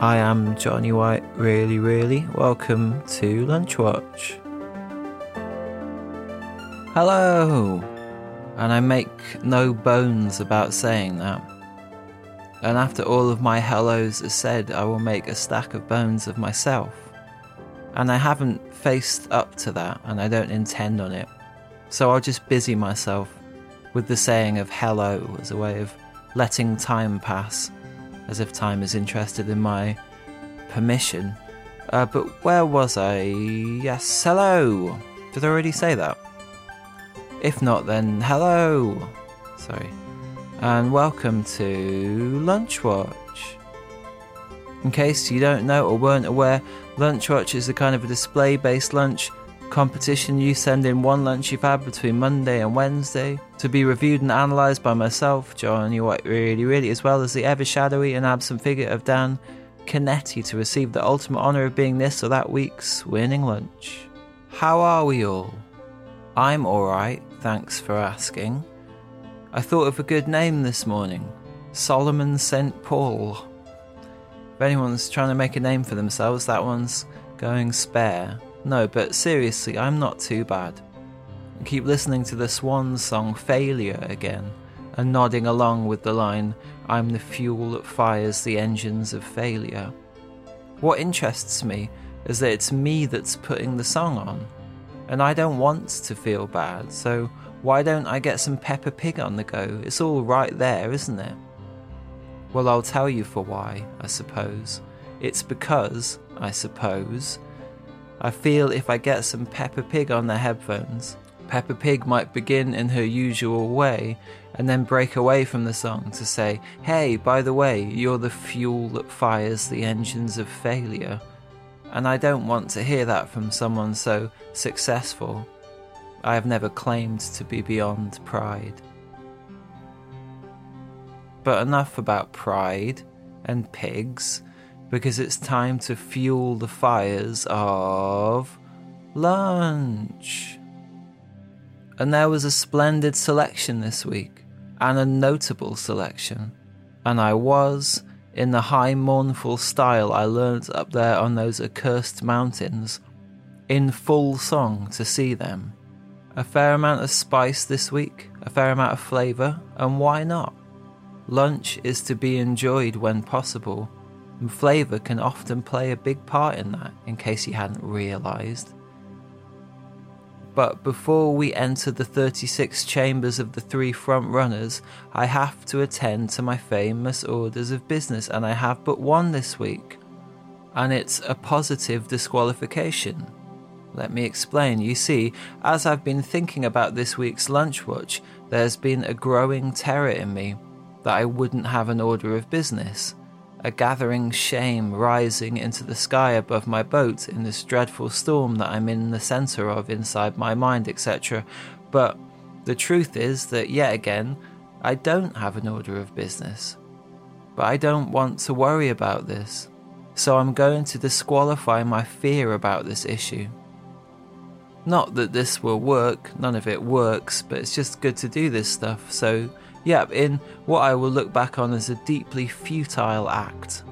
I am Johnny White, really, really. Welcome to Lunch Watch. Hello! And I make no bones about saying that. And after all of my hellos are said, I will make a stack of bones of myself. And I haven't faced up to that, and I don't intend on it. So I'll just busy myself with the saying of hello as a way of letting time pass as if time is interested in my permission. Uh, but where was I? Yes, hello! Did I already say that? If not, then hello! Sorry. And welcome to Lunch Watch. In case you don't know or weren't aware, Lunch Watch is a kind of a display based lunch competition. You send in one lunch you've had between Monday and Wednesday to be reviewed and analysed by myself, Johnny White, really, really, as well as the ever shadowy and absent figure of Dan Canetti to receive the ultimate honour of being this or that week's winning lunch. How are we all? I'm alright, thanks for asking. I thought of a good name this morning Solomon St. Paul. If anyone's trying to make a name for themselves, that one's going spare. No, but seriously, I'm not too bad. Keep listening to the Swan song Failure again and nodding along with the line, I'm the fuel that fires the engines of failure. What interests me is that it's me that's putting the song on, and I don't want to feel bad, so why don't I get some Peppa Pig on the go? It's all right there, isn't it? Well, I'll tell you for why, I suppose. It's because, I suppose, I feel if I get some Peppa Pig on the headphones, Peppa Pig might begin in her usual way and then break away from the song to say, Hey, by the way, you're the fuel that fires the engines of failure. And I don't want to hear that from someone so successful. I have never claimed to be beyond pride. But enough about pride and pigs, because it's time to fuel the fires of lunch. And there was a splendid selection this week, and a notable selection. And I was, in the high mournful style I learnt up there on those accursed mountains, in full song to see them. A fair amount of spice this week, a fair amount of flavour, and why not? Lunch is to be enjoyed when possible, and flavour can often play a big part in that, in case you hadn't realised. But before we enter the 36 chambers of the three front runners, I have to attend to my famous orders of business, and I have but one this week. And it's a positive disqualification. Let me explain. You see, as I've been thinking about this week's lunch watch, there's been a growing terror in me that I wouldn't have an order of business a gathering shame rising into the sky above my boat in this dreadful storm that I'm in the centre of inside my mind, etc. But the truth is that yet again, I don't have an order of business. But I don't want to worry about this, so I'm going to disqualify my fear about this issue. Not that this will work, none of it works, but it's just good to do this stuff, so Yep, in what I will look back on as a deeply futile act.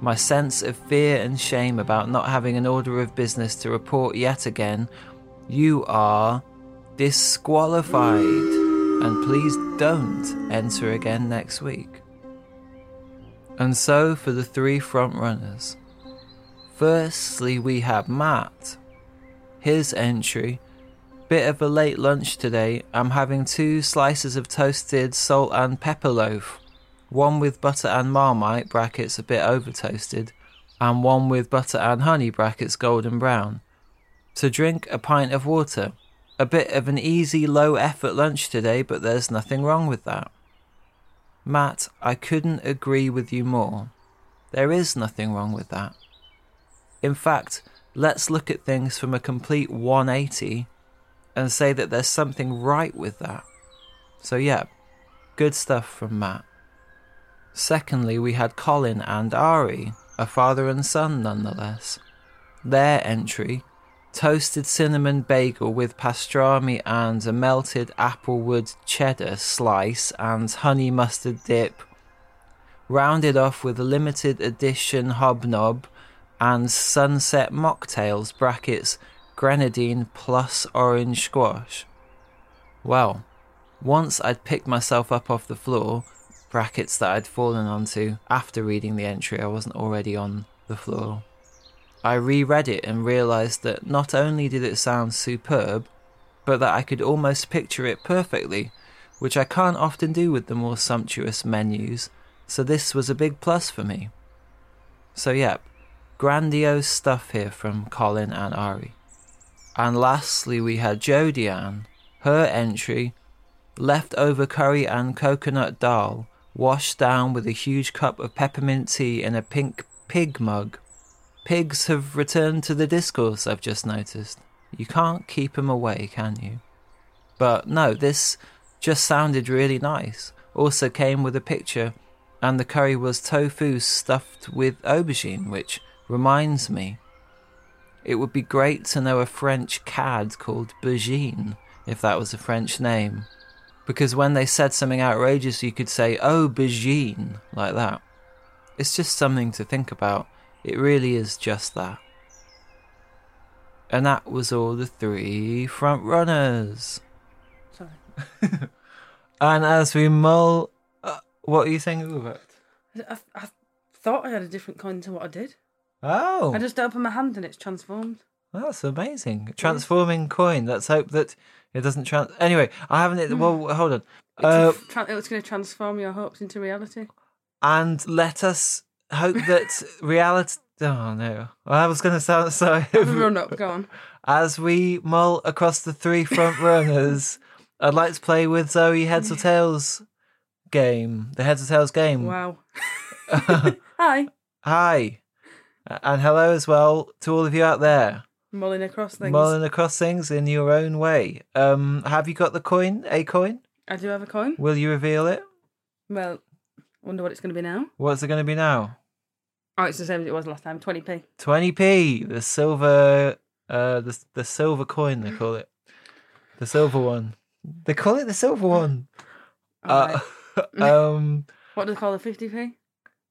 My sense of fear and shame about not having an order of business to report yet again, you are disqualified. And please don't enter again next week. And so for the three front runners. Firstly, we have Matt. His entry Bit of a late lunch today. I'm having two slices of toasted salt and pepper loaf. One with butter and marmite, brackets a bit over toasted, and one with butter and honey, brackets golden brown. To drink a pint of water. A bit of an easy, low effort lunch today, but there's nothing wrong with that. Matt, I couldn't agree with you more. There is nothing wrong with that. In fact, let's look at things from a complete 180 and say that there's something right with that. So, yeah, good stuff from Matt. Secondly, we had Colin and Ari, a father and son nonetheless. Their entry toasted cinnamon bagel with pastrami and a melted applewood cheddar slice and honey mustard dip, rounded off with a limited edition hobnob and sunset mocktails brackets grenadine plus orange squash. Well, once I'd picked myself up off the floor, brackets that I'd fallen onto after reading the entry, I wasn't already on the floor. I reread it and realised that not only did it sound superb, but that I could almost picture it perfectly, which I can't often do with the more sumptuous menus, so this was a big plus for me. So, yep, grandiose stuff here from Colin and Ari. And lastly, we had Jodie Ann, her entry, leftover curry and coconut dal, washed down with a huge cup of peppermint tea in a pink pig mug. Pigs have returned to the discourse, I've just noticed. You can't keep 'em away, can you? But no, this just sounded really nice. Also came with a picture, and the curry was tofu stuffed with aubergine, which reminds me. It would be great to know a French cad called Bergine, if that was a French name. Because when they said something outrageous, you could say, oh, Bergine, like that. It's just something to think about. It really is just that. And that was all the three front runners. Sorry. And as we mull, uh, what are you thinking about? I, I thought I had a different coin to what I did. Oh, I just open my hand and it's transformed. that's amazing! Transforming coin. Let's hope that it doesn't trans. Anyway, I haven't. Well, hold on. It's, Uh, tra- it's going to transform your hopes into reality. and let us hope that reality. Oh no! I was going to sound so. Have a run up, go on. As we mull across the three front runners, I'd like to play with Zoe Heads or Tails game. The Heads or Tails game. Wow. Hi. Hi. And hello as well to all of you out there. Mulling across things. Mulling across things in your own way. Um, have you got the coin? A coin? I do have a coin. Will you reveal it? Well, wonder what it's going to be now. What's it going to be now? Oh, it's the same as it was last time. 20p. 20p. The silver, uh, the, the silver coin, they call it. The silver one. They call it the silver one. Uh, um, What do they call the 50p?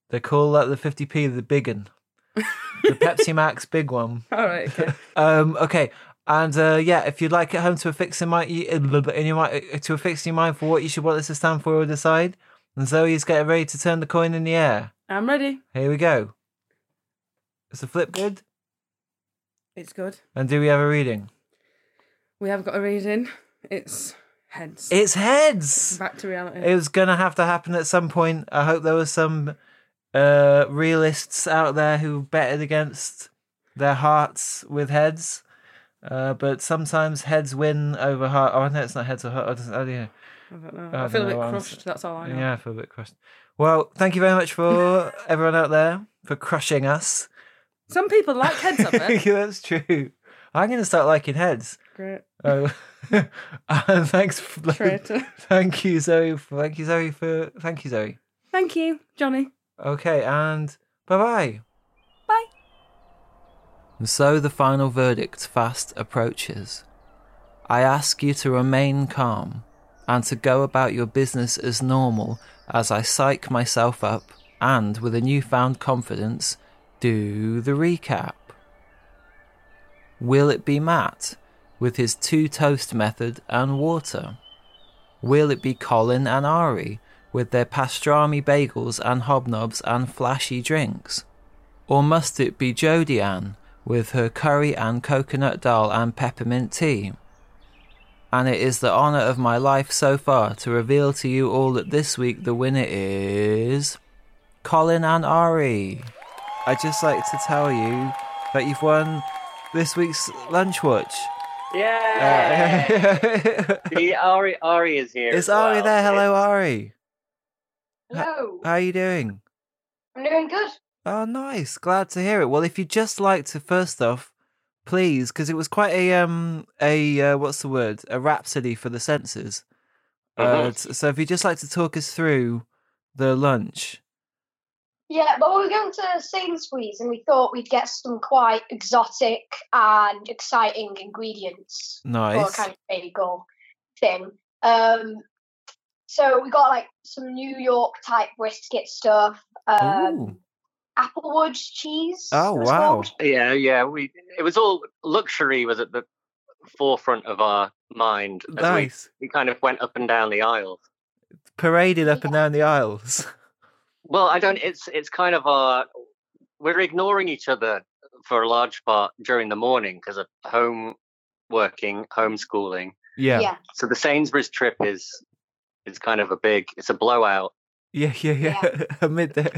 they call that the 50p the big one. The Pepsi Max big one. All right, okay. Um, okay. And uh, yeah, if you'd like at home to affix in my in your mind to affix in your mind for what you should want this to stand for or decide, and Zoe's getting ready to turn the coin in the air. I'm ready. Here we go. Is the flip good? It's good. And do we have a reading? We have got a reading. It's heads. It's heads. Back to reality. It was gonna have to happen at some point. I hope there was some uh, realists out there who betted against their hearts with heads. Uh, but sometimes heads win over heart. Oh no, it's not heads or heart. I don't, yeah. I don't know. I I feel a bit know I'm crushed. That's all I know. Yeah, I feel a bit crushed. Well, thank you very much for everyone out there for crushing us. Some people like heads up it. yeah, that's true. I'm going to start liking heads. Great. Oh, and thanks. For, Traitor. thank you, Zoe. Thank you, Zoe. For thank you, Zoe. Thank you, Johnny. Okay, and bye bye. Bye. And so the final verdict fast approaches. I ask you to remain calm and to go about your business as normal as I psych myself up and, with a newfound confidence, do the recap. Will it be Matt with his two toast method and water? Will it be Colin and Ari with their pastrami bagels and hobnobs and flashy drinks? Or must it be Jodie Ann with her curry and coconut dal and peppermint tea? And it is the honour of my life so far to reveal to you all that this week the winner is. Colin and Ari. I'd just like to tell you that you've won this week's lunch watch. Yeah. Uh, the Ari Ari is here. Is Ari well. there? Hello, Ari. Hello. How are you doing? I'm doing good. Oh, nice. Glad to hear it. Well, if you'd just like to, first off, please, because it was quite a um a uh, what's the word? A rhapsody for the senses. Uh, Mhm. t- so if you'd just like to talk us through the lunch. Yeah, but we were going to Sainsbury's and we thought we'd get some quite exotic and exciting ingredients for a Nice. kind of bagel thing. Um, so we got like some New York type brisket stuff, um, Applewood cheese. Oh, wow. called. Yeah, yeah. We it was all luxury was at the forefront of our mind as Nice. we, we kind of went up and down the aisles. Paraded up and down the aisles. Well, I don't. It's it's kind of our. We're ignoring each other for a large part during the morning because of home working, homeschooling. Yeah. Yeah. So the Sainsbury's trip is is kind of a big. It's a blowout. Yeah, yeah, yeah. A midday.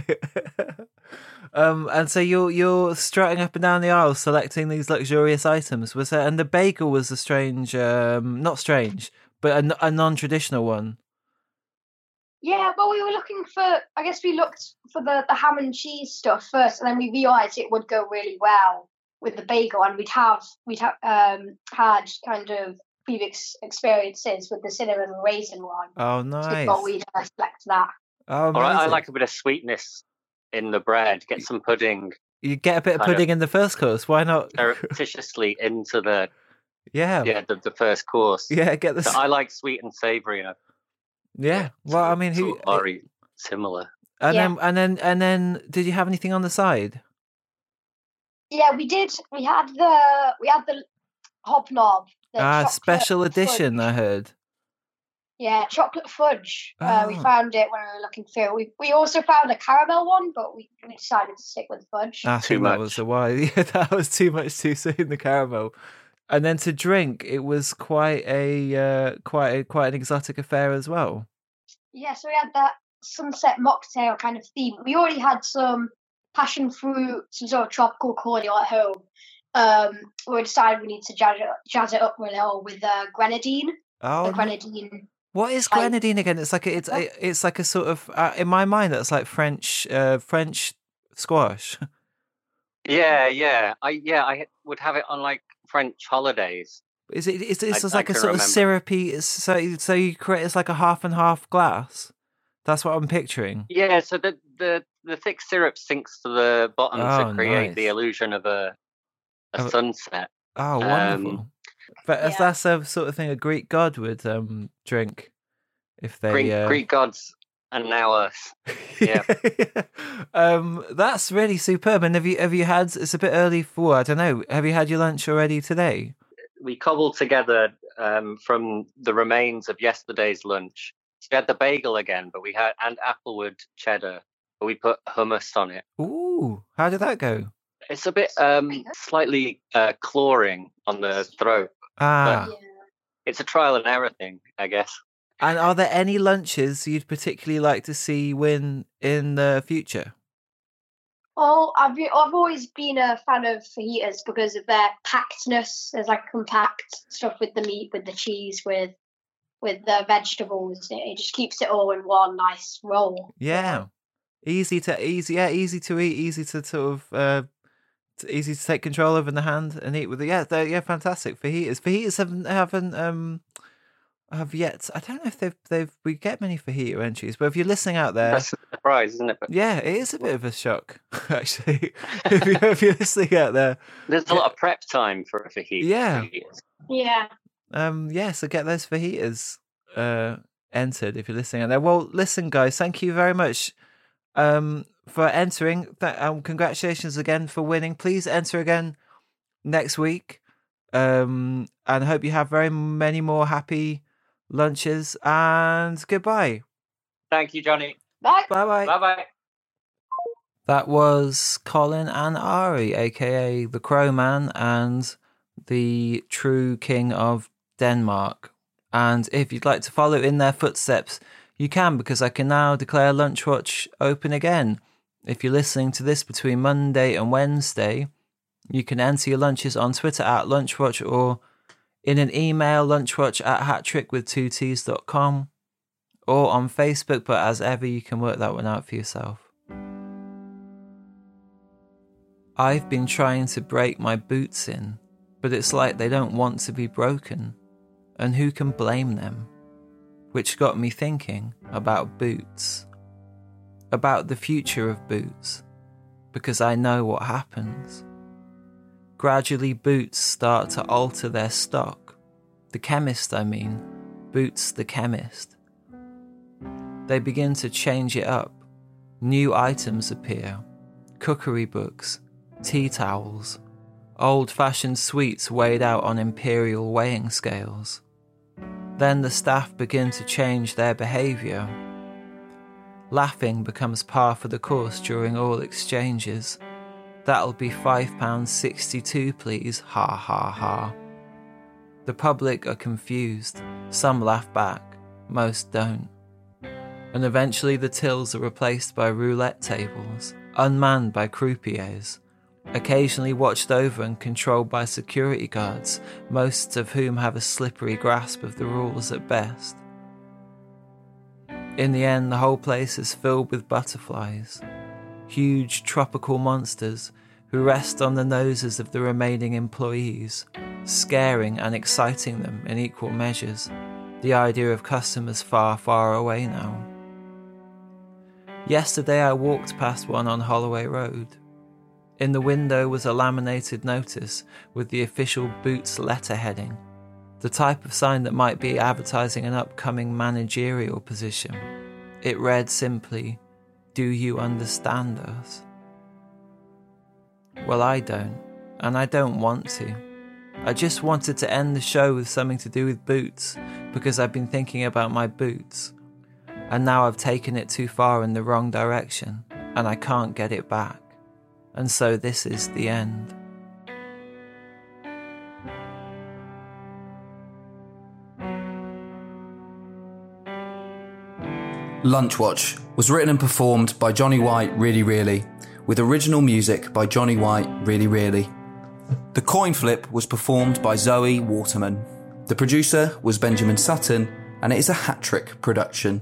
um, and so you're you're strutting up and down the aisle, selecting these luxurious items. Was there? And the bagel was a strange, um, not strange, but a, a non-traditional one. Yeah, well, we were looking for. I guess we looked for the, the ham and cheese stuff first, and then we realised it would go really well with the bagel, and we'd have we'd have um, had kind of previous experiences with the cinnamon raisin one. Oh, So nice. thought we'd uh, select that. Oh, Or I, I like a bit of sweetness in the bread. Get some pudding You get a bit of kind of- pudding in the first course. Why not? surreptitiously into the yeah, yeah the, the first course. yeah. Get the. So s- I like sweet and savoury. and yeah. Well, I mean, who? sort of very similar. And Yeah. then, and then, and then, did you have anything on the side? Yeah, we did. We had the we had the hobnob. The Ah, special edition. fudge. I heard. Yeah, chocolate fudge. Uh, we Oh. found it when we were looking through. We we also found a caramel one, but we, we decided to stick with fudge. I Too think that was much. a while. Yeah, that was too much too soon. The caramel, and then to drink, it was quite a uh, quite a, quite an exotic affair as well. Yeah, so we had that sunset mocktail kind of theme. We already had some passion fruit, some sort of tropical cordial at home. Um, we decided we need to jazz it, jazz it up with all with uh, grenadine. Oh, the grenadine. what is I- grenadine again? It's like a, it's a, it's like a sort of uh, in my mind that's like French uh, French squash. Yeah, yeah. I yeah I would have it on like French holidays. Is it? Is it's just like a can sort of syrupy? So so you create it's like a half and half glass. That's what I'm picturing. Yeah, so the the the thick syrup sinks to the bottom Oh, to create the illusion of a a Of sunset. Oh, Um, wonderful! but as yeah. that's a sort of thing a Greek god would um drink if they Greek uh, Greek gods and now us. Yeah. um, that's really superb. And have you have you had? It's a bit early for I don't know. Have you had your lunch already today? We cobbled together um, from the remains of yesterday's lunch. So we had the bagel again, but we had and applewood cheddar, but we put hummus on it. Ooh, how did that go? It's a bit um, slightly uh, clawing on the throat. Ah, Yeah. It's a trial and error thing, I guess. and are there any lunches you'd particularly like to see win in the future? Well, I've be- I've always been a fan of fajitas because of their packedness. There's like compact stuff with the meat, with the cheese, with with the vegetables. It, it just keeps it all in one nice roll. Yeah, easy to easy, yeah, easy to eat, easy to sort of uh, t- easy to take control of in the hand and eat with it. Yeah, they're, yeah, fantastic fajitas. Fajitas haven't haven't um have yet. I don't know if they've they've we get many fajita entries, but if you're listening out there, That's a surprise, isn't it? But yeah, it is a bit of a shock actually. if, you, if you're listening out there, there's a lot of prep time for a fajita. Yeah. fajitas. Yeah. um, yeah, so get those fajitas uh entered if you're listening out there. Well, listen, guys, thank you very much um for entering. Th- um, congratulations again for winning. Please enter again next week. Um, and I hope you have very many more happy lunches. And goodbye. Thank you, Johnny. Bye. Bye bye. Bye bye. That was Colin and Ari, aka the Crowman and the true king of Denmark. And if you'd like to follow in their footsteps, you can because I can now declare Lunch Watch open again. If you're listening to this between Monday and Wednesday, You can enter your lunches on Twitter at lunchwatch or in an email, lunchwatch at hattrickwith2ts.com or on Facebook, but as ever, you can work that one out for yourself. I've been trying to break my boots in, but it's like they don't want to be broken, and who can blame them? Which got me thinking about boots, about the future of boots, because I know what happens. Gradually, boots start to alter their stock. The chemist, I mean, Boots the chemist. They begin to change it up. New items appear cookery books, tea towels, old fashioned sweets weighed out on imperial weighing scales. Then the staff begin to change their behaviour. Laughing becomes par for the course during all exchanges. That'll be £5.62, please, ha ha ha. The public are confused. Some laugh back, most don't. And eventually the tills are replaced by roulette tables, unmanned by croupiers, occasionally watched over and controlled by security guards, most of whom have a slippery grasp of the rules at best. In the end, the whole place is filled with butterflies, huge tropical monsters who rest on the noses of the remaining employees, scaring and exciting them in equal measures, the idea of customers far, far away now. Yesterday I walked past one on Holloway Road. In the window was a laminated notice with the official Boots letterheading, the type of sign that might be advertising an upcoming managerial position. It read simply, Do you understand us? Well, I don't, and I don't want to. I just wanted to end the show with something to do with boots because I've been thinking about my boots. And now I've taken it too far in the wrong direction and I can't get it back. And so this is the end. Lunchwatch was written and performed by Johnny White Really Really, with original music by Johnny White Really Really. The coin flip was performed by Zoe Waterman. The producer was Benjamin Sutton, and it is a hat trick production.